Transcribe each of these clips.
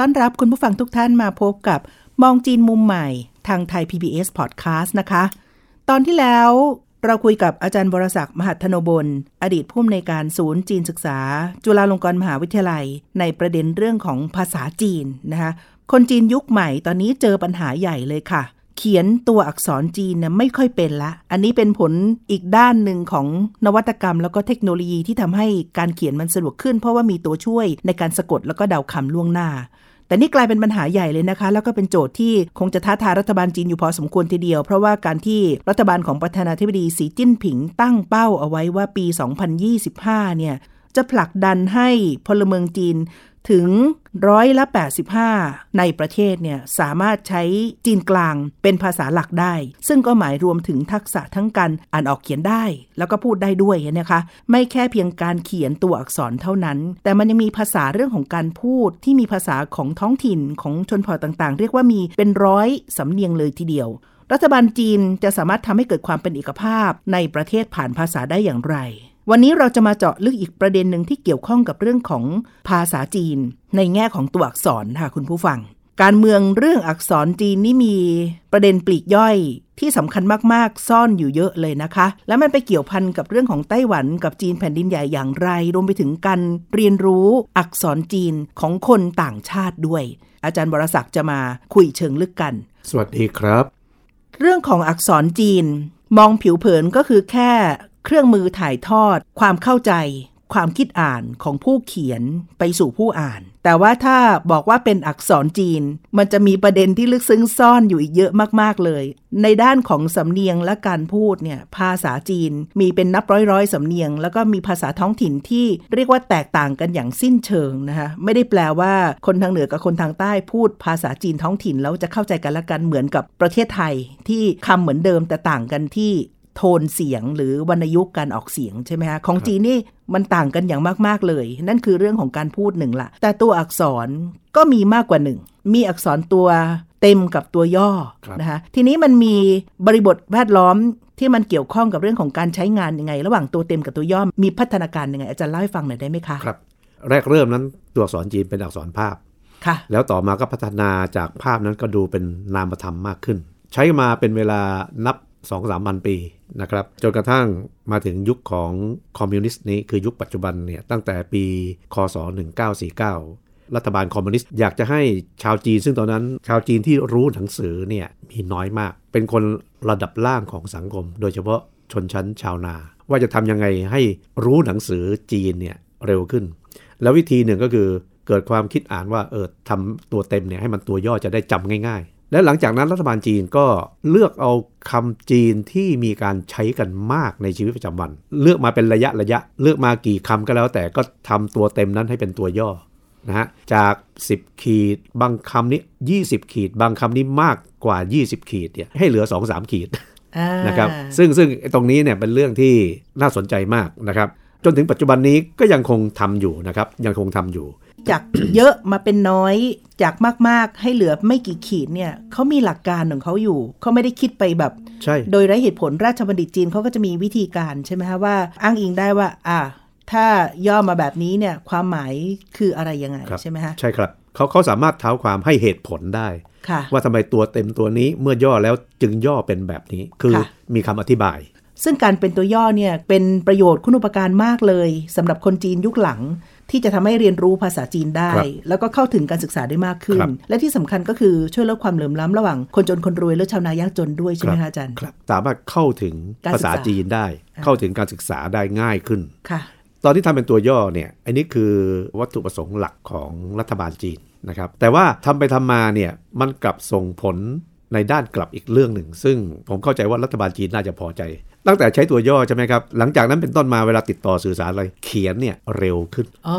ต้อนรับคุณผู้ฟังทุกท่านมาพบกับมองจีนมุมใหม่ทางไทย PBS Podcast นะคะ ตอนที่แล้วเราคุยกับอาจารย์บรศักดิ์มหัทโนบล อดีตผู้อำนวยการศูนย์จีนศึกษา จุฬาลงกรณ์มหาวิทยาลัย ในประเด็นเรื่องของภาษาจีนนะคะคนจีนยุคใหม่ตอนนี้เจอปัญหาใหญ่เลยค่ะ เขียนตัวอักษรจีนน่ไม่ค่อยเป็นละ อันนี้เป็นผลอีกด้านหนึ่งของนวัตกรรม แล้วก็เทคโนโลยีที่ทำให้การเขียนมันสะดวกขึ้น เพราะว่ามีตัวช่วยในการสะกดแล้วก็เดาคำล่วงหน้า แต่นี่กลายเป็นปัญหาใหญ่เลยนะคะ แล้วก็เป็นโจทย์ที่คงจะท้าทายรัฐบาลจีนอยู่พอสมควรทีเดียว เพราะว่าการที่รัฐบาลของประธานาธิบดีสีจิ้นผิงตั้งเป้าเอาไว้ว่าปี 2025 เนี่ยจะผลักดันให้พลเมืองจีน ถึงร้อยละ 85 ในประเทศเนี่ยสามารถใช้จีนกลางเป็นภาษาหลักได้ ซึ่งก็หมายรวมถึงทักษะทั้งการอ่านออกเขียนได้ แล้วก็พูดได้ด้วยนะคะ ไม่แค่เพียงการเขียนตัวอักษรเท่านั้น แต่มันยังมีภาษาเรื่องของการพูดที่มีภาษาของท้องถิ่นของชนเผ่าต่างๆ เรียกว่ามีเป็นร้อยสำเนียงเลยทีเดียวรัฐบาลจีนจะสามารถทำให้เกิดความเป็นเอกภาพในประเทศผ่านภาษาได้อย่างไร วันนี้เราจะมาเจาะลึกอีกประเด็นหนึ่งที่เกี่ยวข้องกับเรื่องของภาษาจีน ในแง่ของตัวอักษรค่ะคุณผู้ฟัง การเมืองเรื่องอักษรจีนนี่มีประเด็นปลีกย่อยที่สำคัญมากๆ ซ่อนอยู่เยอะเลยนะคะ แล้วมันไปเกี่ยวพันกับเรื่องของไต้หวันกับจีนแผ่นดินใหญ่อย่างไร รวมไปถึงการเรียนรู้อักษรจีนของคนต่างชาติด้วย อาจารย์บรศักดิ์จะมาคุยเชิงลึกกัน สวัสดีครับ เรื่องของอักษรจีน มองผิวเผินก็คือแค่ เครื่องมือถ่ายทอด ความเข้าใจ ความคิดอ่านของผู้เขียนไปสู่ผู้อ่าน แต่ว่าถ้าบอกว่าเป็นอักษรจีน มันจะมีประเด็นที่ลึกซึ้งซ่อนอยู่อีกเยอะมากๆเลย ในด้านของสำเนียงและการพูดเนี่ยภาษาจีนมีเป็นนับร้อยๆสำเนียง แล้วก็มีภาษาท้องถิ่นที่เรียกว่าแตกต่างกันอย่างสิ้นเชิงนะคะไม่ได้แปลว่าคนทางเหนือกับคนทางใต้พูดภาษาจีนท้องถิ่นแล้วจะเข้าใจกันละกันเหมือนกับประเทศไทยที่คำเหมือนเดิมแต่ต่างกันที่ โทนเสียงหรือวรรณยุกต์การออกเสียงใช่ไหมคะของจีนนี่มันต่างกันอย่างมากๆเลย นั่นคือเรื่องของการพูดหนึ่งละแต่ตัวอักษรก็มีมากกว่าหนึ่งมีอักษรตัวเต็มกับตัวย่อครับนะคะทีนี้มันมีบริบทแวดล้อมที่มันเกี่ยวข้องกับเรื่องของการใช้งานยังไง ระหว่างตัวเต็มกับตัวย่อมีพัฒนาการยังไง อาจารย์เล่าให้ฟังหน่อยได้ไหมคะครับ แรกเริ่มนั้นตัวอักษรจีนเป็นอักษรภาพค่ะ แล้วต่อมาก็พัฒนาจากภาพนั้นก็ดูเป็นนามธรรมมากขึ้น ใช้มาเป็นเวลานับ 2 3พันปีนะครับจนกระทั่งมาถึงยุคของคอมมิวนิสต์นี้คือยุคปัจจุบันเนี่ยตั้งแต่ปีคศ 1949 รัฐบาลคอมมิวนิสต์อยากจะให้ชาวจีน ซึ่งตอนนั้นชาวจีนที่รู้หนังสือเนี่ยมีน้อยมาก เป็นคนระดับล่างของสังคม โดยเฉพาะชนชั้นชาวนา ว่าจะทำยังไงให้รู้หนังสือจีนเนี่ยเร็วขึ้น แล้ววิธีหนึ่งก็คือเกิดความคิดอ่านว่าเออทำตัวเต็มเนี่ยให้มันตัวย่อจะได้จำง่ายๆ และหลังจากนั้นรัฐบาลจีนก็เลือกเอาคำจีนที่มีการใช้กันมากในชีวิตประจำวัน เลือกมาเป็นระยะระยะ เลือกมากี่คำก็แล้ว แต่ก็ทำตัวเต็มนั้นให้เป็นตัวย่อนะฮะจาก 10 ขีดบางคำนี้ 20 ขีด บางคำนี้มากกว่า 20 ขีดเนี่ยให้เหลือ 2-3 ขีดอ่านะครับซึ่งซึ่งตรงนี้เนี่ยเป็นเรื่องที่น่าสนใจมากนะครับ จนถึงปัจจุบันนี้ก็ยังคงทำอยู่นะครับ ยังคงทำอยู่ จากเยอะมาเป็นน้อยจากมากๆ ให้เหลือไม่กี่ขีดเนี่ยเขามีหลักการของเขาอยู่เขาไม่ได้คิดไปแบบใช่โดยไร้เหตุผลราชบัณฑิตจีนเขาก็จะมีวิธีการใช่ไหมคะว่าอ้างอิงได้ว่า อ่า ถ้าย่อมาแบบนี้เนี่ยความหมายคืออะไรยังไงครับใช่ไหมคะใช่ครับเขาเขาสามารถเท้าความให้เหตุผลได้ค่ะว่าทำไมตัวเต็มตัวนี้เมื่อย่อแล้วจึงย่อเป็นแบบนี้คือค่ะมีคำอธิบาย ซึ่งการเป็นตัวย่อเนี่ยเป็นประโยชน์คุณอุปการมากเลยสำหรับคนจีนยุคหลัง ที่จะทำให้เรียนรู้ภาษาจีนได้ครับแล้วก็เข้าถึงการศึกษาได้มากขึ้นครับและที่สำคัญก็คือช่วยลดความเหลื่อมล้ำระหว่างคนจนคนรวยและชาวนายากจนด้วยใช่ไหมคะอาจารย์ครับสามารถเข้าถึงการศึกษาภาษาจีนได้ เข้าถึงการศึกษาได้ง่ายขึ้นค่ะ ตอนที่ทำเป็นตัวย่อเนี่ยอันนี้คือวัตถุประสงค์หลักของรัฐบาลจีนนะครับแต่ว่าทำไปทำมาเนี่ยมันกลับส่งผลในด้านกลับอีกเรื่องหนึ่ง ซึ่งผมเข้าใจว่ารัฐบาลจีนน่าจะพอใจ ตั้งแต่ใช้ตัวย่อใช่ไหมครับ หลังจากนั้นเป็นต้นมาเวลาติดต่อสื่อสารอะไร เขียนเนี่ยเร็วขึ้นอ๋อ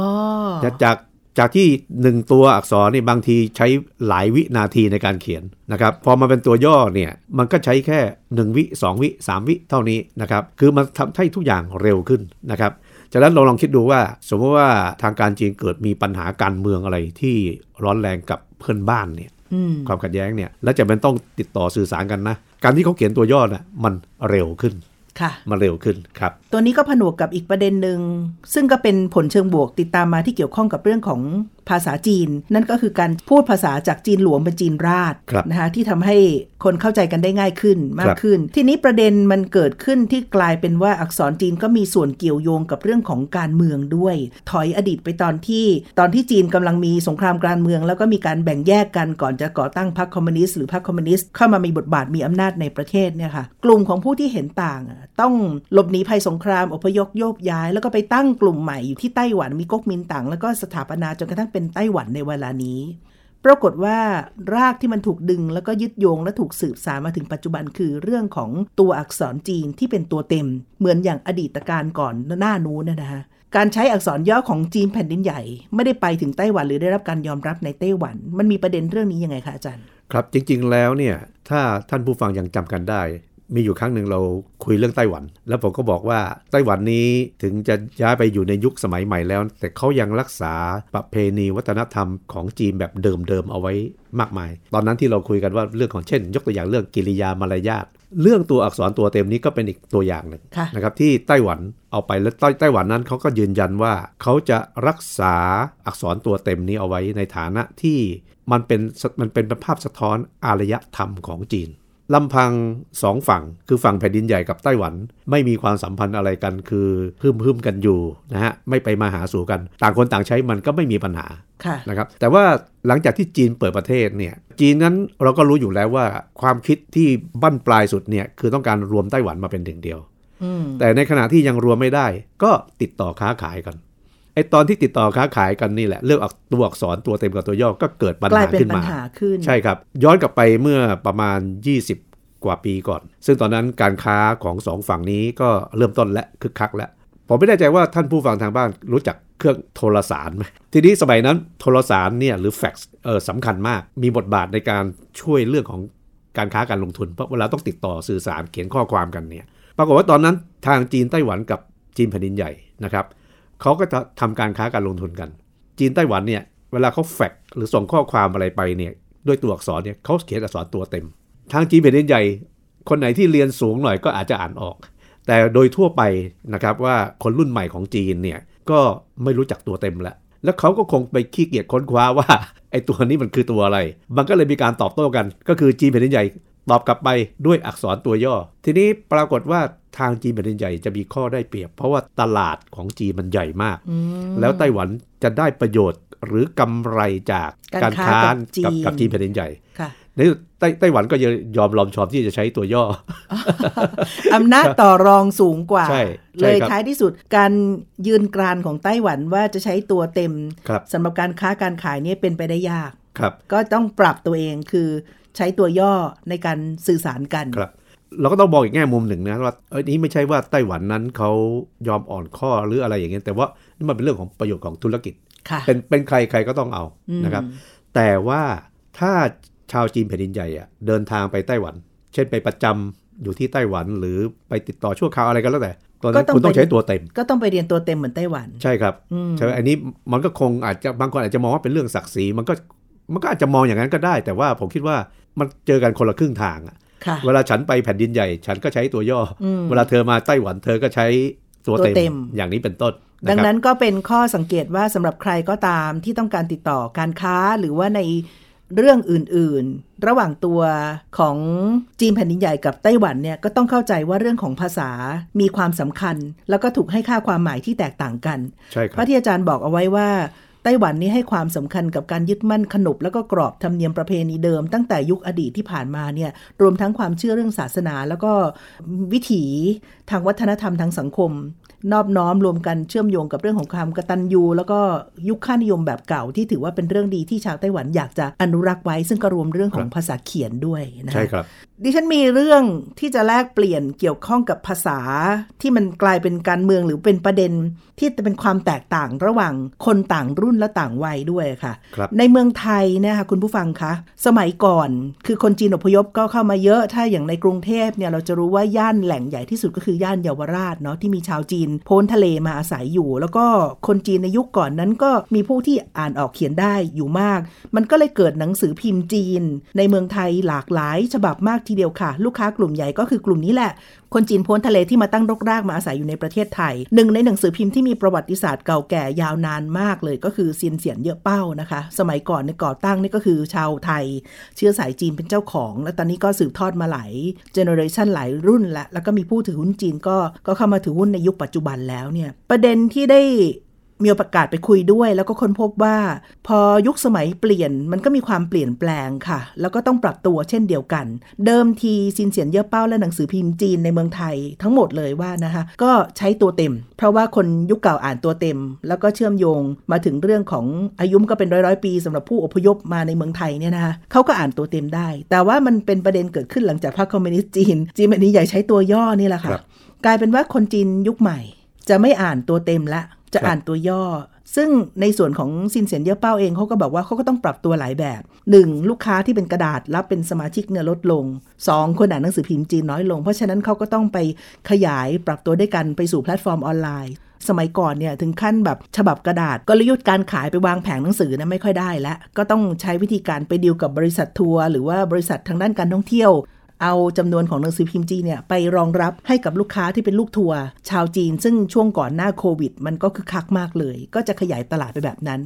จากจากจากที่ 1 ตัวอักษรนี่บางทีใช้หลายวินาทีในการเขียนนะครับพอมาเป็นตัวย่อเนี่ยมันก็ใช้แค่ 1 วิ 2 วิ 3 วิเท่านี้นะครับคือมันทำให้ทุกอย่างเร็วขึ้นนะครับจากนั้นเราลองคิดดูว่า สมมติว่าทางการจีนเกิดมีปัญหาการเมืองอะไรที่ร้อนแรงกับเพื่อนบ้านเนี่ยอืมความขัดแย้งเนี่ยแล้วจะเป็นต้องติดต่อสื่อสารกันนะ การที่เขาเขียนตัวย่อน่ะมันเร็วขึ้นค่ะ มันเร็วขึ้นครับ ตัวนี้ก็ผนวกกับอีกประเด็นหนึ่งซึ่งก็เป็นผลเชิงบวกติดตามมาที่เกี่ยวข้องกับเรื่องของ ภาษาจีน นั่นก็คือการพูดภาษาจากจีนหลวงเป็นจีนราชครับนะคะที่ทำให้คนเข้าใจกันได้ง่ายขึ้นมาคกรับขึ้น ทีนี้ประเด็นมันเกิดขึ้นที่กลายเป็นว่าอักษรจีนก็มีส่วนเกี่ยวโยงกับเรื่องของการเมืองด้วย ถอยอดีตไปตอนที่ ตอนที่จีนกำลังมีสงครามการเมือง แล้วก็มีการแบ่งแยกกันก่อนจะก่อตั้งพรรคคอมมิวนิสต์หรือพรรคคอมมิวนิสต์เข้ามามีบทบาทมีอำนาจในประเทศเนี่ยค่ะกลุ่มของผู้ที่เห็นต่างอะต้องหลบหนีภัยสงครามอพยพโยกย้าย แล้วก็ไปตั้งกลุ่มใหม่อยู่ที่ไต้หวันมีก๊กมินตั๋งแล้วก็สถาปนาจนกระทั่งเป็นไต้หวันในเวลานี้ ปรากฏว่ารากที่มันถูกดึงแล้วก็ยึดโยงและถูกสืบสานมาถึงปัจจุบันคือเรื่องของตัวอักษรจีนที่เป็นตัวเต็ม เหมือนอย่างอดีตการก่อนหน้านู้นนะนะฮะการใช้อักษรย่อของจีนแผ่นดินใหญ่ ไม่ได้ไปถึงไต้หวันหรือได้รับการยอมรับในไต้หวัน มันมีประเด็นเรื่องนี้ยังไงคะอาจารย์ ครับจริงๆแล้วเนี่ยถ้าท่านผู้ฟังยังจำกันได้ มีอยู่ครั้งหนึ่งเราคุยเรื่องไต้หวัน แล้วผมก็บอกว่าไต้หวันนี้ถึงจะย้ายไปอยู่ในยุคสมัยใหม่แล้ว แต่เขายังรักษาประเพณีวัฒนธรรมของจีนแบบเดิมๆเอาไว้มากมาย ตอนนั้นที่เราคุยกันว่าเรื่องของเช่น ยกตัวอย่างเรื่องกิริยามารยาทเรื่องตัวอักษรตัวเต็มนี้ก็เป็นอีกตัวอย่างหนึ่งค่ะนะครับที่ไต้หวันเอาไปแล้วไต้ไต้หวันนั้นเขาก็ยืนยันว่าเขาจะรักษาอักษรตัวเต็มนี้เอาไว้ในฐานะที่มันเป็นมันเป็นภาพสะท้อนอารยธรรมของจีน ลำพังสองฝั่ง คือฝั่งแผ่นดินใหญ่กับไต้หวัน ไม่มีความสัมพันธ์อะไรกัน คือพึ่มพึ่มๆกันอยู่นะฮะไม่ไปมาหาสู่กัน ต่างคนต่างใช้มันก็ไม่มีปัญหาค่ะนะครับแต่ว่าหลังจากที่จีนเปิดประเทศเนี่ยจีนนั้นเราก็รู้อยู่แล้วว่าความคิดที่บั้นปลายสุดเนี่ยคือต้องการรวมไต้หวันมาเป็นหนึ่งเดียวอืมแต่ในขณะที่ยังรวมไม่ได้ก็ติดต่อค้าขายกันไอตอนที่ติดต่อค้าขายกันนี่แหละ เรื่องอักตัวอักษรตัวเต็มกับตัวย่อก็เกิดปัญกลาหายเป็นขึ้นปัญมาหาขึ้น ใช่ครับ ย้อนกลับไปเมื่อประมาณ 20 กว่าปีก่อน ซึ่งตอนนั้นการค้าของสองฝั่งนี้ก็เริ่มต้นและคึกคักแล้วผมไม่แน่ใจว่าท่านผู้ฟังทางบ้านรู้จักเครื่องโทรสารไหมทีนี้สมัยนั้นโทรสารเนี่ยหรือแฟกซ์เออสำคัญมาก มีบทบาทในการช่วยเรื่องของการค้าการลงทุน เพราะเวลาต้องติดต่อสื่อสารเขียนข้อความกันเนี่ย ปรากฏว่าตอนนั้นทางจีนไต้หวันกับจีนแผ่นดินใหญ่นะครับ เขาก็จะทำการค้าการลงทุนกัน จีนไต้หวันเนี่ยเวลาเขาแฟกหรือส่งข้อความอะไรไปเนี่ยด้วยตัวอักษรเนี่ยเขาเขียนอักษรตัวเต็ม ทางจีนแผ่นดินใหญ่ คนไหนที่เรียนสูงหน่อยก็อาจจะอ่านออก แต่โดยทั่วไปนะครับว่าคนรุ่นใหม่ของจีนเนี่ยก็ไม่รู้จักตัวเต็มล้วแล้วเขาก็คงไปขี้เกียจค้นคว้าว่าไอ้ตัวนี้มันคือตัวอะไร มันก็เลยมีการตอบโต้กัน ก็คือจีนแผ่นดินใหญ่ตอบกลับไปด้วยอักษรตัวย่อ ทีนี้ปรากฏว่า ทางจีนแผ่นดินใหญ่จะมีข้อได้เปรียบ เพราะว่าตลาดของจีนมันใหญ่มาก แล้วไต้หวันจะได้ประโยชน์หรือกำไรจากกาการรค้าค้ากับจีนกับกับจีนแผ่นดินใหญ่ค่ะในไต้ไต้หวันก็ยอมลอมชอมที่จะใช้ตัวย่อ อำนาจต่อรองสูงกว่าใช่ใช่เลยครับท้ายที่สุดการยืนกรานของไต้หวันว่าจะใช้ตัวเต็มครับสำหรับการค้าการขายเนี่ยเป็นไปได้ยากครับก็ต้องปรับตัวเองคือใช้ตัวย่อในการสื่อสารกันครับ เราก็ต้องบอกอีกแง่มุมหนึ่งนะว่าเอ้ยนี่ไม่ใช่ว่าไต้หวันนั้นเขายอมอ่อนข้อหรืออะไรอย่างเงี้ยแต่ว่านี่มันเป็นเรื่องของประโยชน์ของธุรกิจค่ะเป็นเป็นใครใครก็ต้องเอาอืมนะครับ แต่ว่าถ้าชาวจีนแผ่นดินใหญ่อะเดินทางไปไต้หวัน เช่นไปประจำอยู่ที่ไต้หวันหรือไปติดต่อชั่วคราวอะไรก็แล้วแต่ตอนนั้นคุณต้องใช้ตัวเต็ม ก็ต้องไปเรียนตัวเต็มเหมือนไต้หวัน ใช่ครับอืมใช่ไหมอันนี้มันก็คงอาจจะบางคนอาจจะมองว่าเป็นเรื่องศักดิ์ศรีมันก็มันก็อาจจะมองอย่างนั้นก็ได้ แต่ว่าผมคิดว่ามันเจอกันคนละครึ่งทางอะค่ะ เวลาฉันไปแผ่นดินใหญ่ ฉันก็ใช้ตัวย่ออมเวลาเธอมาไต้หวันเธอก็ใช้ตัวตัวเต็เต็มมอย่างนี้เป็นต้นนะดังครับนั้นก็เป็นข้อสังเกตว่าสำหรับใครก็ตามที่ต้องการติดต่อการค้าหรือว่าในเรื่องอื่น ๆ ระหว่างตัวของจีนแผ่นดินใหญ่กับไต้หวันเนี่ยก็ต้องเข้าใจว่าเรื่องของภาษามีความสำคัญ แล้วก็ถูกให้ค่าความหมายที่แตกต่างกันใช่คเพรับราะที่อาจารย์บอกเอาไว้ว่า ไต้หวันนี้ให้ความสำคัญกับการยึดมั่นขนบแล้วก็กรอบธรรมเนียมประเพณีเดิม ตั้งแต่ยุคอดีตที่ผ่านมาเนี่ยรวมทั้งความเชื่อเรื่องศาสนา แล้วก็วิถีทางวัฒนธรรมทางสังคม นอบน้อมรวมกันเชื่อมโยงกับเรื่องของความกตัญญูแล้วก็ยุคค่านิยมแบบเก่าที่ถือว่าเป็นเรื่องดีที่ชาวไต้หวันอยากจะอนุรักษ์ไว้ ซึ่งก็รวมเรื่องของภาษาเขียนด้วยนะใช่ครับ ดิฉันมีเรื่องที่จะแลกเปลี่ยนเกี่ยวข้องกับภาษาที่มันกลายเป็นการเมืองหรือเป็นประเด็นที่เป็นความแตกต่างระหว่างคนต่างรุ่นและต่างวัยด้วยค่ะครับในเมืองไทยนะคะคุณผู้ฟังคะสมัยก่อนคือคนจีนอพยพก็เข้ามาเยอะถ้าอย่างในกรุงเทพเนี่ยเราจะรู้ว่าย่านแหล่งใหญ่ที่สุดก็คือย่านเยาวราชเนาะที่มีชาวจีนพ้นทะเลมาอาศัยอยู่ แล้วก็คนจีนในยุคก่อนนั้นก็มีผู้ที่อ่านออกเขียนได้อยู่มาก มันก็เลยเกิดหนังสือพิมพ์จีน ในเมืองไทยหลากหลาย ฉบับมากทีเดียวค่ะ ลูกค้ากลุ่มใหญ่ก็คือกลุ่มนี้แหละ คนจีนพ้นทะเลที่มาตั้งรกรากมาอาศัยอยู่ในประเทศไทย หนึ่งในหนังสือพิมพ์ที่มีประวัติศาสตร์เก่าแก่ยาวนานมากเลยก็คือเซียนเสียนเยอะเป้านะคะ สมัยก่อนในก่อตั้งนี่ก็คือชาวไทย เชื้อสายจีนเป็นเจ้าของ และตอนนี้ก็สืบทอดมาหลายเจเนอเรชันหลายรุ่นละแล้วก็มีผู้ถือหุ้นจีนก็ก็เข้ามาถือหุ้นในยุคปัจจุบันแล้วเนี่ยประเด็นที่ได้ มีโอกาสไปคุยด้วย แล้วก็ค้นพบว่า พอยุคสมัยเปลี่ยนมันก็มีความเปลี่ยนแปลงค่ะ แล้วก็ต้องปรับตัวเช่นเดียวกัน เดิมทีซินเสียนเย่อเป้าและหนังสือพิมพ์จีนในเมืองไทยทั้งหมดเลยว่านะคะก็ใช้ตัวเต็ม เพราะว่าคนยุคเก่าอ่านตัวเต็ม แล้วก็เชื่อมโยงมาถึงเรื่องของอายุมก็เป็นร้อยร้อยๆปีสำหรับผู้อพยพมาในเมืองไทยเนี่ยนะคะเขาก็อ่านตัวเต็มได้ แต่ว่ามันเป็นประเด็นเกิดขึ้นหลังจากพรรคคอมมิวนิสต์จีน จีนแผ่นดินใหญ่ใช้ตัวย่อนี่แหละค่ะครับกลายเป็นว่าคนจีนยุคใหม่ จะไม่อ่านตัวเต็มละ จะอ่านตัวย่อ ซึ่งในส่วนของซินเสียนเย่อเป้าเองเขาก็บอกว่าเขาก็ต้องปรับตัวหลายแบบ 1. ลูกค้าที่เป็นกระดาษรับเป็นสมาชิกเนี่ยลดลง 2. คนอ่านหนังสือพิมพ์จีนน้อยลง เพราะฉะนั้นเขาก็ต้องไปขยายปรับตัวด้วยกันไปสู่แพลตฟอร์มออนไลน์สมัยก่อนเนี่ยถึงขั้นแบบฉบับกระดาษกลยุทธ์การขายไปวางแผงหนังสือนะไม่ค่อยได้แล้วก็ต้องใช้วิธีการไปดีลกับบริษัททัวร์หรือว่าบริษัททางด้านการท่องเที่ยว เอาจำนวนของหนังสือพิมพ์จีนเนี่ยไปรองรับให้กับลูกค้าที่เป็นลูกทัวร์ชาวจีน ซึ่งช่วงก่อนหน้าโควิด มันก็คือคักมากเลย ก็จะขยายตลาดไปแบบนั้น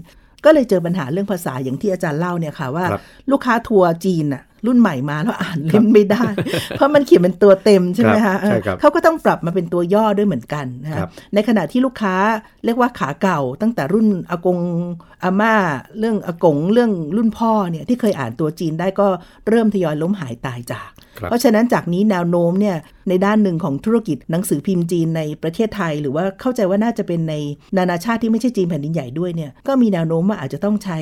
ก็เลยเจอปัญหาเรื่องภาษาอย่างที่อาจารย์เล่าเนี่ยค่ะว่าครับลูกค้าทัวร์จีนอะ รุ่นใหม่มาแล้วอ่านเล่มไม่ได้ เพราะมันเขียนเป็นตัวเต็มใช่ไหมครัคะบใช่ครับเออเขาก็ต้องปรับมาเป็นตัวย่อด้วยเหมือนกันนะคะครับในขณะที่ลูกค้าเรียกว่าขาเก่า ตั้งแต่รุ่นอากงอาม่า เรื่องอากงเรื่องรุ่นพ่อเนี่ยที่เคยอ่านตัวจีนได้ก็เริ่มทยอยล้มหายตายจากครับเพราะฉะนั้นจากนี้แนวโน้มเนี่ยในด้านหนึ่งของธุรกิจหนังสือพิมพ์จีนในประเทศไทย หรือว่าเข้าใจว่าน่าจะเป็นในนานาชาติที่ไม่ใช่จีนแผ่นดินใหญ่ด้วยเนี่ยก็มีแนวโน้มว่าอาจจะต้องใช้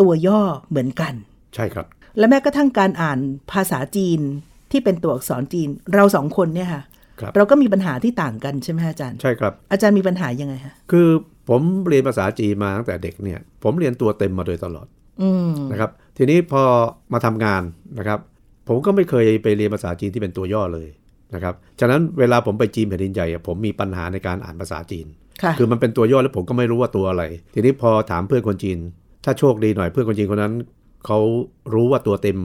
ตัวย่อเหมือนกัน ใช่ครับ และแม้กระทั่งการอ่านภาษาจีนที่เป็นตัวอักษรจีน เราสองคนเนี่ยค่ะครับเราก็มีปัญหาที่ต่างกันใช่ไหมอาจารย์ ใช่ครับ อาจารย์มีปัญหายังไงฮะคือผมเรียนภาษาจีนมาตั้งแต่เด็กเนี่ย ผมเรียนตัวเต็มมาโดยตลอดอืมนะครับ ทีนี้พอมาทำงานนะครับ ผมก็ไม่เคยไปเรียนภาษาจีนที่เป็นตัวย่อเลยนะครับ ฉะนั้นเวลาผมไปจีนแผ่นดินใหญ่อะผมมีปัญหาในการอ่านภาษาจีนค่ะคือมันเป็นตัวย่อแล้วผมก็ไม่รู้ว่าตัวอะไร ทีนี้พอถามเพื่อนคนจีน ถ้าโชคดีหน่อยเพื่อนคนจีนคนนั้น เขารู้ว่าตัวเต็ม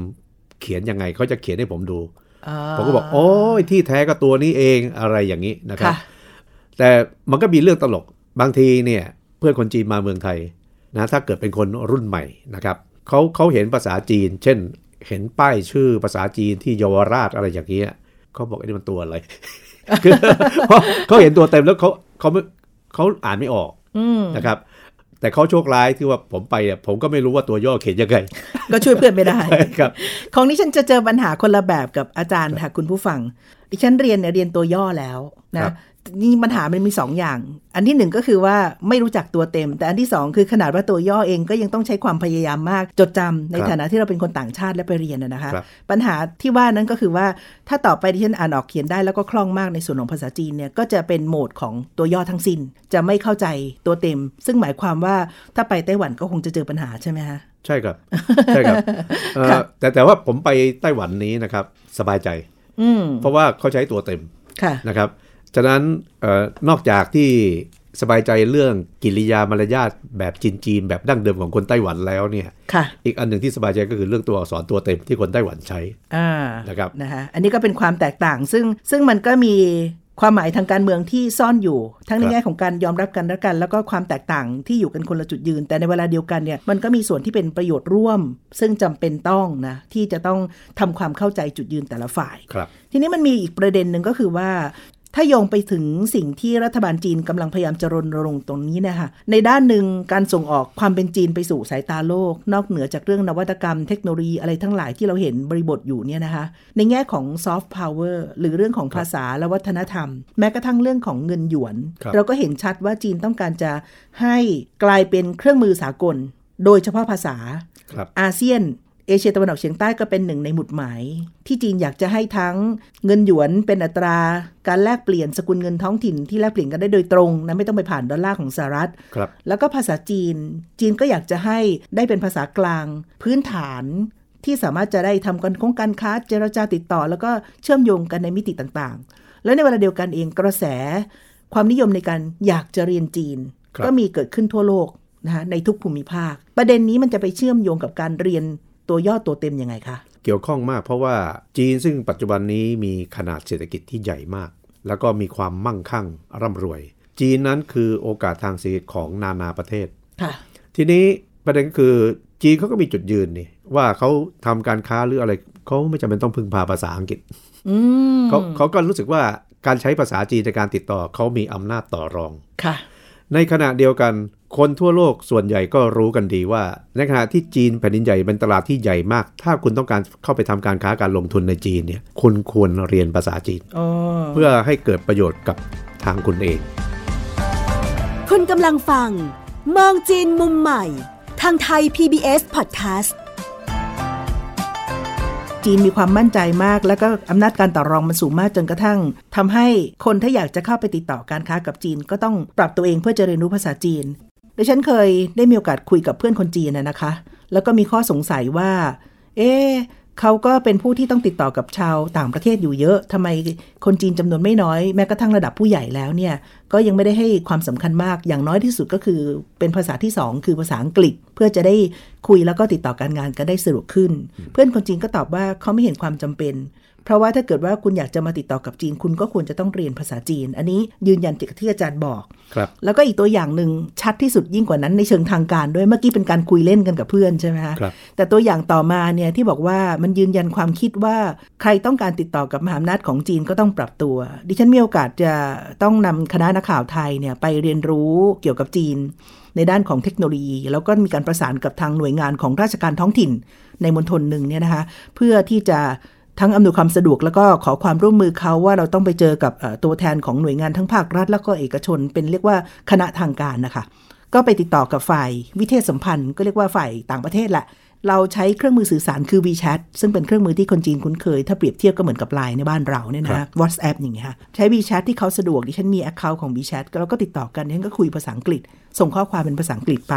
เขียนยังไงเขาจะเขียนให้ผมดูผมก็บอกโอ้ยที่แท้ก็ตัวนี้เองอะไรอย่างนี้นะครับค่ะแต่มันก็มีเรื่องตลกบางทีเนี่ยเพื่อนคนจีนมาเมืองไทยนะถ้าเกิดเป็นคนรุ่นใหม่นะครับเขาเขาเห็นภาษาจีน เช่น เห็นป้ายชื่อภาษาจีนที่เยาวราชอะไรอย่างเงี้ยเขาบอกไอ้นี่มันตัวอะไรคือเพราะเขาเห็นตัวเต็มแล้วเขาเขาไม่เขาอ่านไม่ออกอืมนะครับ แต่เขาโชคร้ายที่ว่าผมไปอะผมก็ไม่รู้ว่าตัวย่อเขียนยังไง ก็ช่วยเพื่อนไม่ได้ครับ ของนี้ฉันจะเจอปัญหาคนละแบบกับอาจารย์ค่ะคุณผู้ฟัง ดิฉันเรียนเนี่ยเรียนตัวย่อแล้วครันะบ นี่ปัญหามันมีสองอย่าง อันที่หนึ่งก็คือว่าไม่รู้จักตัวเต็ม แต่อันที่สองคือขนาดว่าตัวย่อเองก็ยังต้องใช้ความพยายามมาก จดจำในครับฐานะที่เราเป็นคนต่างชาติและไปเรียนนะนะคะครับปัญหาที่ว่านั้นก็คือว่าถ้าต่อไปที่ฉันอ่านออกเขียนได้แล้วก็คล่องมากในส่วนของภาษาจีนเนี่ยก็จะเป็นโหมดของตัวย่อทั้งสิ้น จะไม่เข้าใจตัวเต็ม ซึ่งหมายความว่าถ้าไปไต้หวันก็คงจะเจอปัญหาใช่ไหมคะใช่ครับใช่ครับเอ่อครับแต่แต่ว่าผมไปไต้หวันนี้นะครับสบายใจอืมเพราะว่าเขาใช้ตัวเต็มค่ะนะครับ ฉะนั้นเออนอกจากที่สบายใจเรื่องกิริยามารยาทแบบจีนๆแบบดั้งเดิมของคนไต้หวันแล้วเนี่ยค่ะอีกอันหนึ่งที่สบายใจก็คือเรื่องตัวอักษรตัวเต็มที่คนไต้หวันใช้อ่านะครับนะคะอันนี้ก็เป็นความแตกต่างซึ่งซึ่งมันก็มีความหมายทางการเมืองที่ซ่อนอยู่ ทั้งในครับแง่ของการยอมรับกันและกัน แล้วก็ความแตกต่างที่อยู่กันคนละจุดยืน แต่ในเวลาเดียวกันเนี่ยมันก็มีส่วนที่เป็นประโยชน์ร่วม ซึ่งจำเป็นต้องนะที่จะต้องทำความเข้าใจจุดยืนแต่ละฝ่ายครับทีนี้มันมีอีกประเด็นหนึ่งก็คือว่า ถ้าโยงไปถึงสิ่งที่รัฐบาลจีนกำลังพยายามจะรณรงค์ตรงนี้เนะคะในด้านหนึ่งการส่งออกความเป็นจีนไปสู่สายตาโลก นอกเหนือจากเรื่องนวัตกรรมเทคโนโลยีอะไรทั้งหลายที่เราเห็นบริบทอยู่เนี่ยนะคะ ในแง่ของซอฟต์พาวเวอร์หรือเรื่องของภาษาและวัฒนธรรม แม้กระทั่งเรื่องของเงินหยวนครับเราก็เห็นชัดว่าจีนต้องการจะให้กลายเป็นเครื่องมือสากล โดยเฉพาะภาษาครับอาเซียน เอเชียตะวันออกเฉียงใต้ก็เป็นหนึ่งในหมุดหมาย ที่จีนอยากจะให้ทั้งเงินหยวนเป็นอัตราการแลกเปลี่ยนสกุลเงินท้องถิ่นที่แลกเปลี่ยนกันได้โดยตรงนะไม่ต้องไปผ่านดอลลาร์ของสหรัฐครับแล้วก็ภาษาจีน จีนก็อยากจะให้ได้เป็นภาษากลาง พื้นฐานที่สามารถจะได้ทำกันคงการค้าเจรจาติดต่อ แล้วก็เชื่อมโยงกันในมิติต่างๆ แล้วในเวลาเดียวกันเองกระแส ความนิยมในการอยากจะเรียนจีนครับก็มีเกิดขึ้นทั่วโลกนะคะในทุกภูมิภาค ประเด็นนี้มันจะไปเชื่อมโยงกับการเรียน ตัวย่อตัวเต็มยังไงคะ เกี่ยวข้องมากเพราะว่าจีนซึ่งปัจจุบันนี้มีขนาดเศรษฐกิจที่ใหญ่มาก แล้วก็มีความมั่งคั่งร่ำรวย จีนนั้นคือโอกาสทางเศรษฐกิจของนานาประเทศค่ะทีนี้ประเด็นก็คือจีนเขาก็มีจุดยืนนี่ว่าเขาทำการค้าหรืออะไรเขาไม่จำเป็นต้องพึ่งพาภาษาอังกฤษอืมเขาเขาก็รู้สึกว่าการใช้ภาษาจีนในการติดต่อเขามีอำนาจต่อรองค่ะ ในขณะเดียวกัน คนทั่วโลกส่วนใหญ่ก็รู้กันดีว่าในขณะที่จีนแผ่นดินใหญ่เป็นตลาดที่ใหญ่มาก ถ้าคุณต้องการเข้าไปทำการค้าการลงทุนในจีนเนี่ยคุณควรเรียนภาษาจีนอ๋อเพื่อให้เกิดประโยชน์กับทางคุณเอง คุณกำลังฟัง มองจีนมุมใหม่ ทางไทย PBS Podcast จีนมีความมั่นใจมาก แล้วก็อำนาจการต่อรองมันสูงมากจนกระทั่งทำให้คนถ้าอยากจะเข้าไปติดต่อการค้ากับจีน ก็ต้องปรับตัวเองเพื่อจะเรียนรู้ภาษาจีน ดิฉันเคยได้มีโอกาสคุยกับเพื่อนคนจีนนะนะคะ แล้วก็มีข้อสงสัยว่า เอ๊เขาก็เป็นผู้ที่ต้องติดต่อกับชาวต่างประเทศอยู่เยอะทำไมคนจีนจำนวนไม่น้อย แม้กระทั่งระดับผู้ใหญ่แล้วเนี่ย ก็ยังไม่ได้ให้ความสำคัญมาก อย่างน้อยที่สุดก็คือเป็นภาษาที่สองคือภาษาอังกฤษ เพื่อจะได้คุยแล้วก็ติดต่อการงานกันได้สะดวกขึ้น เพื่อนคนจีนก็ตอบว่าเขาไม่เห็นความจำเป็น เพราะว่าถ้าเกิดว่าคุณอยากจะมาติดต่อกับจีน คุณก็ควรจะต้องเรียนภาษาจีน อันนี้ยืนยันจากที่อาจารย์บอกครับแล้วก็อีกตัวอย่างหนึ่งชัดที่สุดยิ่งกว่านั้นในเชิงทางการด้วยเมื่อกี้เป็นการคุยเล่นกันกับเพื่อนใช่ไหมคะครับแต่ตัวอย่างต่อมาเนี่ยที่บอกว่ามันยืนยันความคิดว่าใครต้องการติดต่อกับมหาอำนาจของจีนก็ต้องปรับตัว ดิฉันมีโอกาสจะต้องนำคณะนักข่าวไทยเนี่ยไปเรียนรู้เกี่ยวกับจีน ในด้านของเทคโนโลยี แล้วก็มีการประสานกับทางหน่วยงานของราชการท้องถิ่น ในมณฑลหนึ่งเนี่ยนะคะเพื่อที่จะ ทั้งอำนวยความสะดวกแล้วก็ขอความร่วมมือเขาว่าเราต้องไปเจอกับเอ่อตัวแทนของหน่วยงานทั้งภาครัฐ แล้วก็เอกชน เป็นเรียกว่าคณะทางการนะคะ ก็ไปติดต่อกับฝ่ายวิเทศสัมพันธ์ ก็เรียกว่าฝ่ายต่างประเทศแหละเราใช้เครื่องมือสื่อสารคือ WeChat ซึ่งเป็นเครื่องมือที่คนจีนคุ้นเคย ถ้าเปรียบเทียบก็เหมือนกับ Line ในบ้านเราเนี่ยครันะบ WhatsApp อย่างเงี้ยค่ะใช้ WeChat ที่เขาสะดวกดิฉันมี Account ของ WeChat ก็เราก็ติดต่อกันดิฉันก็คุยภาษาอังกฤษ ส่งข้อความเป็นภาษาอังกฤษไป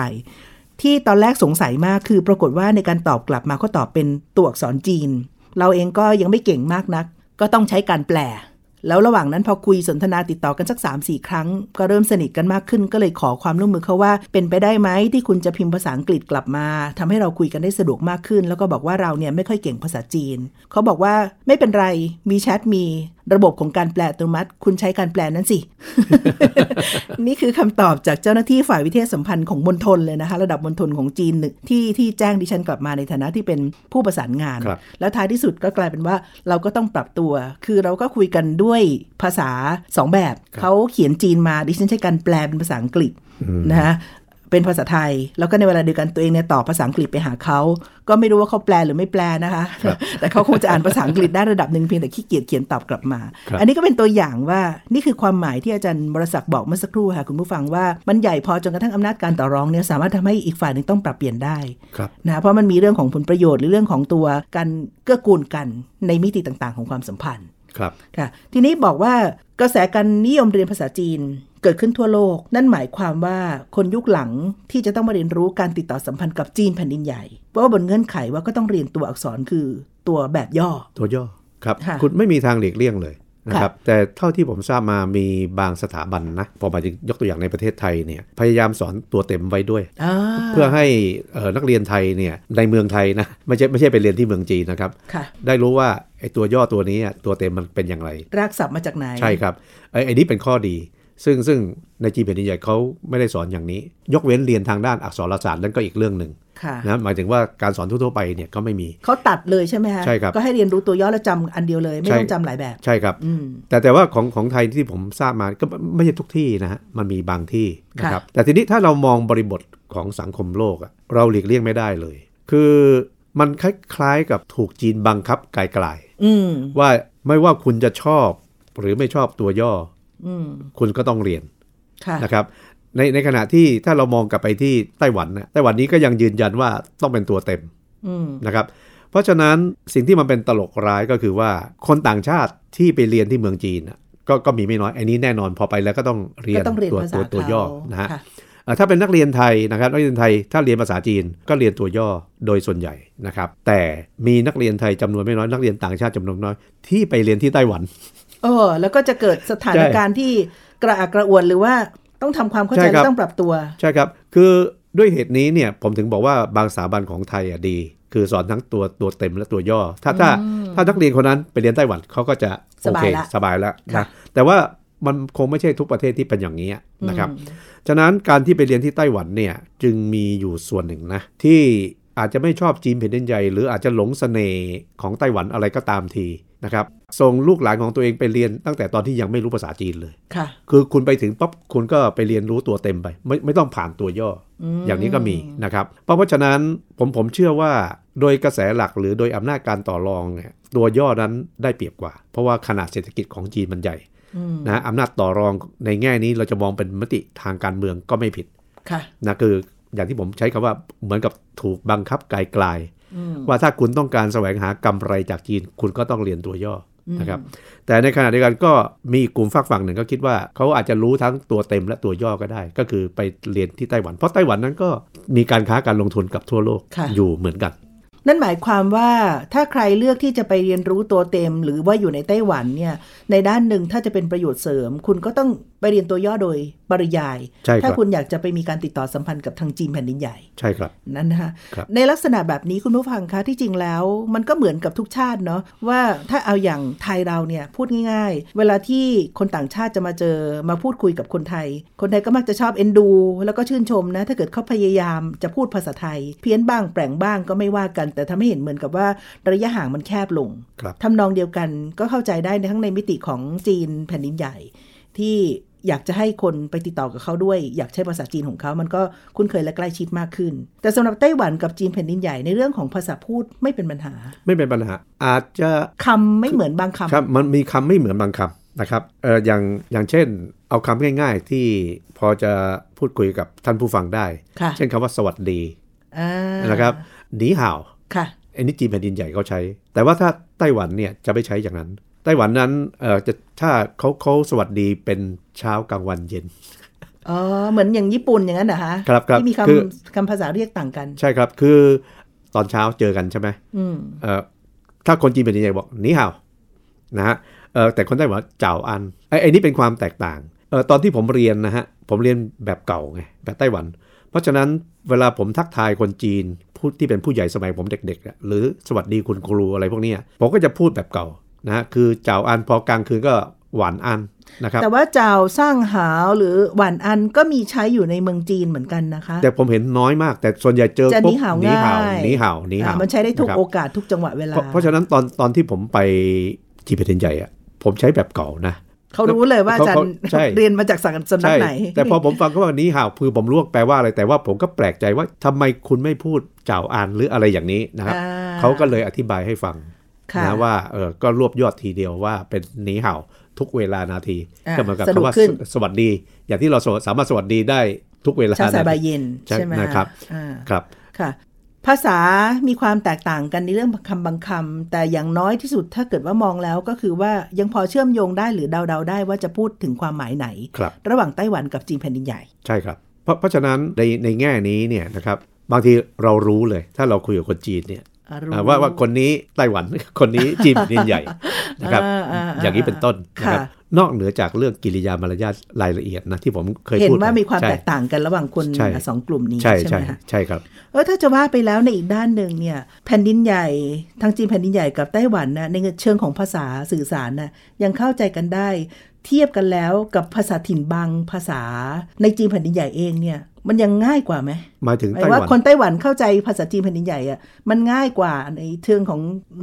ที่ตอนแรกสงสัยมากคือปรากฏว่าในการตอบกลับมาก็ตอบเป็นตัวอักษรจีน เราเองก็ยังไม่เก่งมากนัก ก็ต้องใช้การแปล แล้วระหว่างนั้นพอคุยสนทนาติดต่อกันสัก3 4ครั้ง ก็เริ่มสนิทกันมากขึ้น ก็เลยขอความร่วมมือเขาว่า เป็นไปได้ไหมที่คุณจะพิมพ์ภาษาอังกฤษกลับมาทำให้เราคุยกันได้สะดวกมากขึ้น แล้วก็บอกว่าเราเนี่ยไม่ค่อยเก่งภาษาจีน เขาบอกว่าไม่เป็นไรมีแชทมีระบบของการแปลอัตโนมัติ คุณใช้การแปลนั้นสิ นี่คือคำตอบจากเจ้าหน้าที่ฝ่ายวิเทศสัมพันธ์ของมณฑลเลยนะคะ ระดับมณฑลของจีนหนึ่งที่ที่แจ้งดิฉันกลับมาในฐานะที่เป็นผู้ประสานงานครับแล้วท้ายที่สุดก็กลายเป็นว่าเราก็ต้องปรับตัว คือเราก็คุยกันด้วยภาษาสองแบบเขาเขียนจีนมาดิฉันใช้การแปลเป็นภาษาอังกฤษนะคะ เป็นภาษาไทย แล้วก็ในเวลาเดียวกันตัวเองเนี่ยตอบภาษาอังกฤษไปหาเขา ก็ไม่รู้ว่าเขาแปลหรือไม่แปลนะคะ แต่เขาคงจะอ่านภาษาอังกฤษได้ระดับหนึ่งเพียงแต่ขี้เกียจเขียนตอบกลับมาครับอันนี้ก็เป็นตัวอย่างว่านี่คือความหมายที่อาจารย์บรศักดิ์บอกเมื่อสักครู่ค่ะคุณผู้ฟังว่ามันใหญ่พอจนกระทั่งอำนาจการต่อรองเนี่ยสามารถทำให้อีกฝ่ายหนึ่งต้องปรับเปลี่ยนได้ครับนะเพราะมันมีเรื่องของผลประโยชน์หรือเรื่องของตัวการเกื้อกูลกันในมิติต่างๆ ของความสัมพันธ์ครับค่ะทีนี้บอกว่ากระแสการนิยมเรียนภาษาจีน เกิดขึ้นทั่วโลก นั่นหมายความว่าคนยุคหลังที่จะต้องมาเรียนรู้การติดต่อสัมพันธ์กับจีนแผ่นดินใหญ่ เพราะว่าบนเงื่อนไขว่าก็ต้องเรียนตัวอักษรคือตัวแบบย่อ ตัวย่อครับค่ะคุณไม่มีทางหลีกเลี่ยงเลยนะคครัรับบแต่เท่าที่ผมทราบมามีบางสถาบันนะพอหมายถึงยกตัวอย่างในประเทศไทยเนี่ยพยายามสอนตัวเต็มไว้ด้วยอ่าเพื่อให้เอ่อนักเรียนไทยเนี่ยในเมืองไทยนะไม่ใช่ไม่ใช่ไปเรียนที่เมืองจีนนะครับค่ะได้รู้ว่าไอ้ตัวย่อตัวนี้อะตัวเต็มมันเป็นอย่างไร รากศัพท์มาจากไหน ใช่ครับไอ้ไอ้นี้เป็นข้อดี ซึ่งซึ่งในจีนแผ่นดินใหญ่เขาไม่ได้สอนอย่างนี้ ยกเว้นเรียนทางด้านอักษรศาสตร์นั่นก็อีกเรื่องหนึ่งค่ะนะหมายถึงว่าการสอนทั่วๆไปเนี่ยก็ไม่มีเขาตัดเลยใช่ไหมคะใช่ครับก็ให้เรียนรู้ตัวย่อแล้วจำอันเดียวเลย ไม่ใช่ต้องจำหลายแบบใช่ครับอืมแต่แต่ว่าของของไทยที่ผมทราบมาก็ไม่ใช่ทุกที่นะฮะมันมีบางที่นะครับค่ะแต่ทีนี้ถ้าเรามองบริบทของสังคมโลกอะเราหลีกเลี่ยงไม่ได้เลย คือมันคล้ายๆกับถูกจีนบังคับไกลอืมๆว่าไม่ว่าคุณจะชอบหรือไม่ชอบตัวย่ออืม คุณก็ต้องเรียนค่ะนะครับในในขณะที่ถ้าเรามองกลับไปที่ไต้หวันนะไต้หวันนี้ก็ยังยืนยันว่าต้องเป็นตัวเต็มอืมนะครับ เพราะฉะนั้นสิ่งที่มันเป็นตลกร้ายก็คือว่าคนต่างชาติที่ไปเรียนที่เมืองจีนน่ะก็ก็มีไม่น้อย อันนี้แน่นอนพอไปแล้วก็ต้องเรียนก็ต้องเรียนตัวภาษาตัวตัวย่อเขานะฮะค่ะเอ่อถ้าเป็นนักเรียนไทยนะครับนักเรียนไทยถ้าเรียนภาษาจีนก็เรียนตัวย่อโดยส่วนใหญ่นะครับ แต่มีนักเรียนไทยจำนวนไม่น้อยนักเรียนต่างชาติจำนวนน้อยที่ไปเรียนที่ไต้หวัน เออ แล้วก็จะเกิดสถานการณ์ที่กระอักกระอ่วนหรือว่าต้องทำความเข้าใจใช่ครับและต้องปรับตัว ใช่ครับ คือด้วยเหตุนี้เนี่ยผมถึงบอกว่าบางสถาบันของไทยอะดี คือสอนทั้งตัวตัวเต็มและตัวย่อ ถ้าถ้าถ้านักเรียนคนนั้นไปเรียนไต้หวันเขาก็จะสโอบายเคละสบายแล้วค่ะนะแต่ว่ามันคงไม่ใช่ทุกประเทศที่เป็นอย่างนี้นะครับ ฉะนั้นการที่ไปเรียนที่ไต้หวันเนี่ยจึงมีอยู่ส่วนหนึ่งนะที่อาจจะไม่ชอบจีนแผ่นดินใหญ่หรืออาจจะหลงเสน่ห์ของไต้หวันอะไรก็ตามที นะครับส่งลูกหลานของตัวเองไปเรียนตั้งแต่ตอนที่ยังไม่รู้ภาษาจีนเลยค่ะ คือคุณไปถึงปั๊บคุณก็ไปเรียนรู้ตัวเต็มไป ไม่ไม่ต้องผ่านตัวย่ออมอย่างนี้ก็มีนะครับเพราะเพราะฉะนั้นผมผมเชื่อว่าโดยกระแสหลักหรือโดยอำนาจการต่อรองเนี่ยตัวย่อนั้นได้เปรียบกว่า เพราะว่าขนาดเศรษฐกิจของจีนมันใหญ่อืมนะอำนาจต่อรองในแง่นี้เราจะมองเป็นมติทางการเมืองก็ไม่ผิดค่ะนะคืออย่างที่ผมใช้คำว่าเหมือนกับถูกบังคับไกลอืมๆ ว่าถ้าคุณต้องการแสวงหากำไรจากจีน คุณก็ต้องเรียนตัวย่ออนะครับแต่ในขณะเดียวกันก็มีอีกกลุ่มฝักฝั่งหนึ่งก็คิดว่าเขาอาจจะรู้ทั้งตัวเต็มและตัวย่อก็ได้ ก็คือไปเรียนที่ไต้หวัน เพราะไต้หวันนั้นก็มีการค้าการลงทุนกับทั่วโลกค่ะอยู่เหมือนกัน นั่นหมายความว่าถ้าใครเลือกที่จะไปเรียนรู้ตัวเต็ม หรือว่าอยู่ในไต้หวันเนี่ย ในด้านหนึ่งถ้าจะเป็นประโยชน์เสริม คุณก็ต้องไปเรียนตัวย่อโดยปริยายใช่ครับถ้าคุณอยากจะไปมีการติดต่อสัมพันธ์กับทางจีนแผ่นดินใหญ่ ใช่ครับนั่นนะคะครับในลักษณะแบบนี้คุณผู้ฟังคะที่จริงแล้ว มันก็เหมือนกับทุกชาติเนาะว่าถ้าเอาอย่างไทยเราเนี่ยพูดง่าย ๆ เวลาที่คนต่างชาติจะมาเจอมาพูดคุยกับคนไทย คนไทยก็มักจะชอบเอ็นดู แล้วก็ชื่นชมนะถ้าเกิดเขาพยายามจะพูดภาษาไทย เพี้ยนบ้างแปลงบ้างก็ไม่ว่ากันแต่ทำให้เห็นเหมือนกับว่าระยะห่างมันแคบลงครับทำนองเดียวกันก็เข้าใจได้ในทั้งในมิติของจีนแผ่นดินใหญ่ ที่อยากจะให้คนไปติดต่อกับเขาด้วย อยากใช้ภาษาจีนของเขา มันก็คุ้นเคยและใกล้ชิดมากขึ้น แต่สำหรับไต้หวันกับจีนแผ่นดินใหญ่ในเรื่องของภาษาพูดไม่เป็นปัญหา ไม่เป็นปัญหา อาจจะคำไม่เหมือนบางคำครับมันมีคำไม่เหมือนบางคำนะครับเอออย่างอย่างเช่น เอาคำง่าย ๆ ที่พอจะพูดคุยกับท่านผู้ฟังได้ค่ะเช่นคำว่าสวัสดีอ่านะครับหนีห่าว ค่ะอันนี้จีนแผ่นดินใหญ่เขาใช้ แต่ว่าถ้าไต้หวันเนี่ยจะไม่ใช้อย่างนั้น ไต้หวันนั้นเอ่อจะถ้าเขาเขาสวัสดีเป็นเช้ากลางวันเย็นอ๋อเหมือนอย่างญี่ปุ่นอย่างนั้นเหรอคะครับครับที่มีคือคำคำภาษาเรียกต่างกัน ใช่ครับคือตอนเช้าเจอกันใช่ไหมอืมเอ่อถ้าคนจีนแผ่นดินใหญ่บอกหนีห่าวนะฮะเอ่อแต่คนไต้หวันเจ้าอันไอ้ไอ้นี่เป็นความแตกต่างเอ่อตอนที่ผมเรียนนะฮะผมเรียนแบบเก่าไงแบบไต้หวัน เพราะฉะนั้นเวลาผมทักทายคนจีนพูดที่เป็นผู้ใหญ่สมัยผมเด็กๆอะหรือสวัสดีคุณครูอะไรพวกเนี้ยผมก็จะพูดแบบเก่านะฮะคือเจ้าอันพอกลางคืนก็หวานอันนะครับแต่ว่าเจ้าสร้างหาวหรือหวานอันก็มีใช้อยู่ในเมืองจีนเหมือนกันนะคะ แต่ผมเห็นน้อยมาก แต่ส่วนใหญ่เจอจะหปุ๊นีบห่าวหนีห่าวง่ายหนีห่าวหนีห่าวอ่ามันใช้ได้ทุกนะครับโอกาสทุกจังหวะเวลาเพราะเพราะฉะนั้นตอนตอนที่ผมไปจีนแผ่นดินใหญ่อะผมใช้แบบเก่านะ เขารู้เลยว่าอาจารย์เขาใช่เรียนมาจากสังสำนักใช่ไหน แต่พอผมฟังเขาว่านี้ห่าวคือผมรู้ว่าแปลว่าอะไรแต่ว่าผมก็แปลกใจว่าทำไมคุณไม่พูดเจ้าอ่านหรืออะไรอย่างนี้นะครับอ่าเขาก็เลยอธิบายให้ฟังค่ะนะว่าเออก็รวบยอดทีเดียวว่าเป็นหนีเห่าทุกเวลานาทีอ่าก็เหมือนกับสะดวกคำว่าขึ้นสวัสดี อย่างที่เราสามารถสวัสดีได้ทุกเวลาเช้าสายนาบ่ายทีเย็นใช่ใช่ไหมนะครับอ่าครับค่ะ ภาษามีความแตกต่างกันในเรื่องคำบางคำแต่อย่างน้อยที่สุดถ้าเกิดว่ามองแล้วก็คือว่ายังพอเชื่อมโยงได้หรือเดาๆได้ว่าจะพูดถึงความหมายไหนครับระหว่างไต้หวันกับจีนแผ่นดินใหญ่ ใช่ครับ เพราะเพราะฉะนั้นในในแง่นี้เนี่ยนะครับบางทีเรารู้เลย ถ้าเราคุยกับคนจีนเนี่ยอ่ารู้อ่า ว่าว่าคนนี้ไต้หวันคนนี้จีนแผ่นดินใหญ่นะครับอ่าอ่าอ่าอย่างนี้เป็นต้นนะครับค่ะนอกเหนือจากเรื่องกิริยามารยาทรายละเอียดนะที่ผมเคยเห็นพูดว่ามีความใช่แตกต่างกันระหว่างคนใช่สองกลุ่มนี้ใช่ใช่ใช่ไหมคะใช่ครับเออถ้าจะว่าไปแล้วในอีกด้านหนึ่งเนี่ยแผ่นดินใหญ่ทางจีนแผ่นดินใหญ่กับไต้หวันนะในเชิงของภาษาสื่อสารนะยังเข้าใจกันได้ เทียบกันแล้วกับภาษาถิ่นบางภาษาในจีนแผ่นดินใหญ่เองเนี่ยมันยังง่ายกว่าไหมหมายถึงหมายไต้หว่าวันคนไต้หวันเข้าใจภาษาจีนแผ่นดินใหญ่อะมันง่ายกว่าในเชิงของ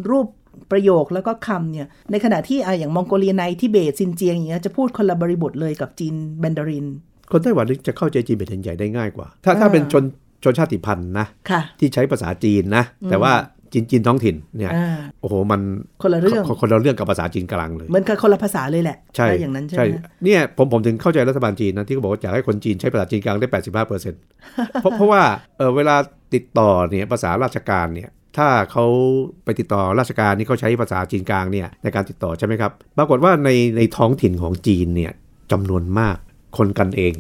รูปประโยคแล้วก็คำเนี่ยในขณะที่อะอย่างมองโกเลียในทิเบตซินเจียงอย่างเงี้ยจะพูดคนละบริบทเลยกับจีนแมนดาริน คนไต้หวันนี่จะเข้าใจจีนแผ่นดินใหญ่ได้ง่ายกว่า ถ้าถ้าอ่าเป็นชนชนชาติพันธุ์นะค่ะที่ใช้ภาษาจีนนะ แต่ว่า จีนจีนท้องถิ่นเนี่ยอ่าโอ้โหมันคนละเรื่องคนละเรื่องกับภาษาจีนกลางเลยเหมือนกับคนละภาษาเลยแหละใช่ถ้าอย่างนั้นใช่ไหมเนี่ยผมผมถึงเข้าใจรัฐบาลจีนนะที่เขาบอกว่าอยากให้คนจีนใช้ภาษาจีนกลางได้ 85เปอร์เซ็นต์เพราะเพราะว่าเออเวลาติดต่อเนี่ยภาษาราชการเนี่ยถ้าเขาไปติดต่อราชการนี่เขาใช้ภาษาจีนกลางเนี่ยในการติดต่อใช่ไหมครับปรากฏว่าในในท้องถิ่นของจีนเนี่ยจำนวนมากคนกันเอง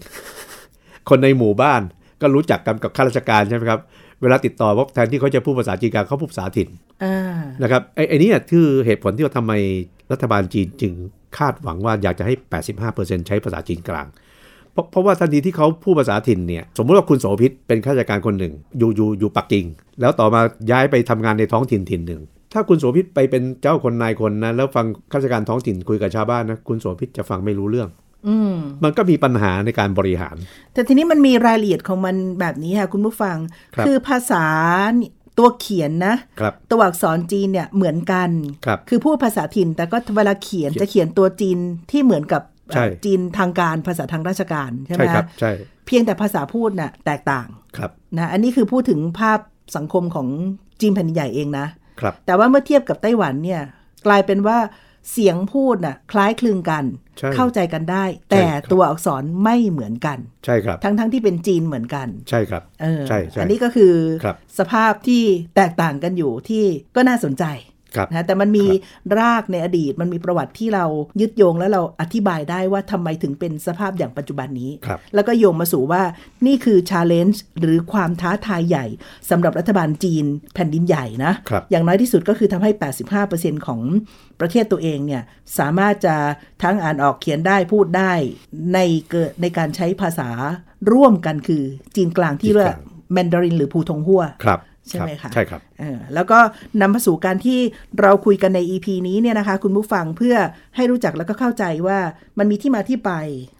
คนในหมู่บ้านก็รู้จักกันกับข้าราชการใช่ไหมครับ เวลาติดต่อว่าแทนที่เขาจะพูดภาษาจีนกลางเขาพูดภาษาถิ่นอ่านะครับไอ้ไอ้นี่คือเหตุผลที่ว่าทำไมรัฐบาลจีนจึงคาดหวังว่าอยากจะให้ 85%ใช้ภาษาจีนกลาง เพราะเพราะว่าทันทีที่เขาพูดภาษาถิ่นเนี่ยสมมติว่าคุณโสภิตเป็นข้าราชการคนหนึ่ง อยู่อยู่อยู่ปักกิ่ง แล้วต่อมาย้ายไปทำงานในท้องถิ่นถิ่นหนึ่งถ้าคุณโสภิตไปเป็นเจ้าคนนายคนนะแล้วฟังข้าราชการท้องถิ่นคุยกับชาวบ้านนะคุณโสภิตจะฟังไม่รู้เรื่องอื มมันก็มีปัญหาในการบริหาร แต่ทีนี้มันมีรายละเอียดของมันแบบนี้ค่ะคุณผู้ฟังครับอภาษาเนี่ยตัวเขียนนะครับตัวอักษรจีนเนี่ยเหมือนกันครับอพูดภาษาถิ่น แต่ก็เวลาเขียนเขียนจะเขียนตัวจีนที่เหมือนกับใช่เอ่อจีนทางการภาษาทางราชการใช่ไหมใช่ครับคะใช่เพียงแต่ภาษาพูดน่ะแตกต่างครับนะอันนี้คือพูดถึงภาพสังคมของจีนแผ่นดินใหญ่เองนะครับแต่ว่าเมื่อเทียบกับไต้หวันเนี่ยกลายเป็นว่า เสียงพูดน่ะคล้ายคลึงกันใช่เข้าใจกันได้ แต่ครับตัวอักษรไม่เหมือนกัน ใช่ครับ ทั้งทั้งที่เป็นจีนเหมือนกัน ใช่ครับ เออใช่ใช่อันนี้ก็คือครับสภาพที่แตกต่างกันอยู่ที่ก็น่าสนใจครับ นะแต่มันมีรากในอดีต มันมีประวัติที่เรายึดโยงแล้วเราอธิบายได้ว่าทำไมถึงเป็นสภาพอย่างปัจจุบันนี้ครับแล้วก็โยงมาสู่ว่านี่คือชาเลนจ์หรือความท้าทายใหญ่สำหรับรัฐบาลจีนแผ่นดินใหญ่นะครับอย่างน้อยที่สุดก็คือทำให้ 85%ของประเทศตัวเองเนี่ยสามารถจะทั้งอ่านออกเขียนได้พูดได้ในเกิดในการใช้ภาษาร่วมกันคือจีนกลางที่เรียกจีนกลางแมนดารินหรือภูทงหัวครับใช่ไหมรับคะใช่ครับเออ แล้วก็นำมาสู่การที่เราคุยกันใน EP นี้เนี่ยนะคะ คุณผู้ฟังเพื่อให้รู้จักแล้วก็เข้าใจว่ามันมีที่มาที่ไป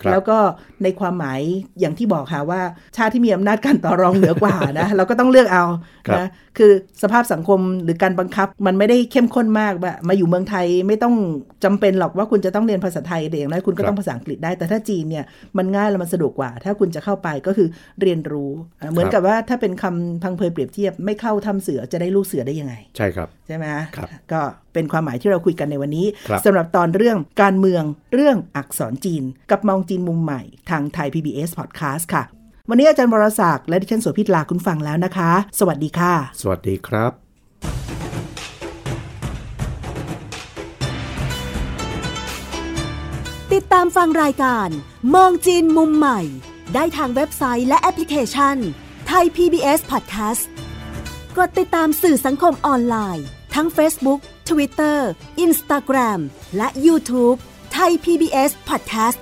ครับแล้วก็ในความหมายอย่างที่บอกค่ะว่า ชาติที่มีอำนาจการต่อรองเหนือกว่านะเราก็ต้องเลือกเอาครับนะคือสภาพสังคมหรือการบังคับ มันไม่ได้เข้มข้นมากแบบมาอยู่เมืองไทยไม่ต้องจำเป็นหรอกว่าคุณจะต้องเรียนภาษาไทยแต่อย่างน้อยคุณก็ต้องภาษาอังกฤษได้ แต่ถ้าจีนเนี่ยมันง่ายและมันสะดวกกว่า ถ้าคุณจะเข้าไปก็คือเรียนรู้อะเหมือนกับว่าถ้าเป็นคำพังเพยเปรียบเทียบไม่เข้าทำเสือจะได้ลูกเสือได้ยังไง ใช่ครับใช่ไหมฮะครับก็เป็นความหมายที่เราคุยกันในวันนี้ครับสำหรับตอนเรื่องการเมืองเรื่องอักษรจีน กับมองจีนมุมใหม่ ทางไทย PBS Podcast ค่ะ วันนี้อาจารย์บรศักดิ์และดิฉันโสภิตลาคุณฟังแล้วนะคะ สวัสดีค่ะ สวัสดีครับติดตามฟังรายการ มองจีนมุมใหม่ ได้ทางเว็บไซต์และแอปพลิเคชันไทย PBS Podcast กดติดตามสื่อสังคมออนไลน์ ทั้ง Facebook Twitter Instagram และ YouTube ไทย PBS Podcast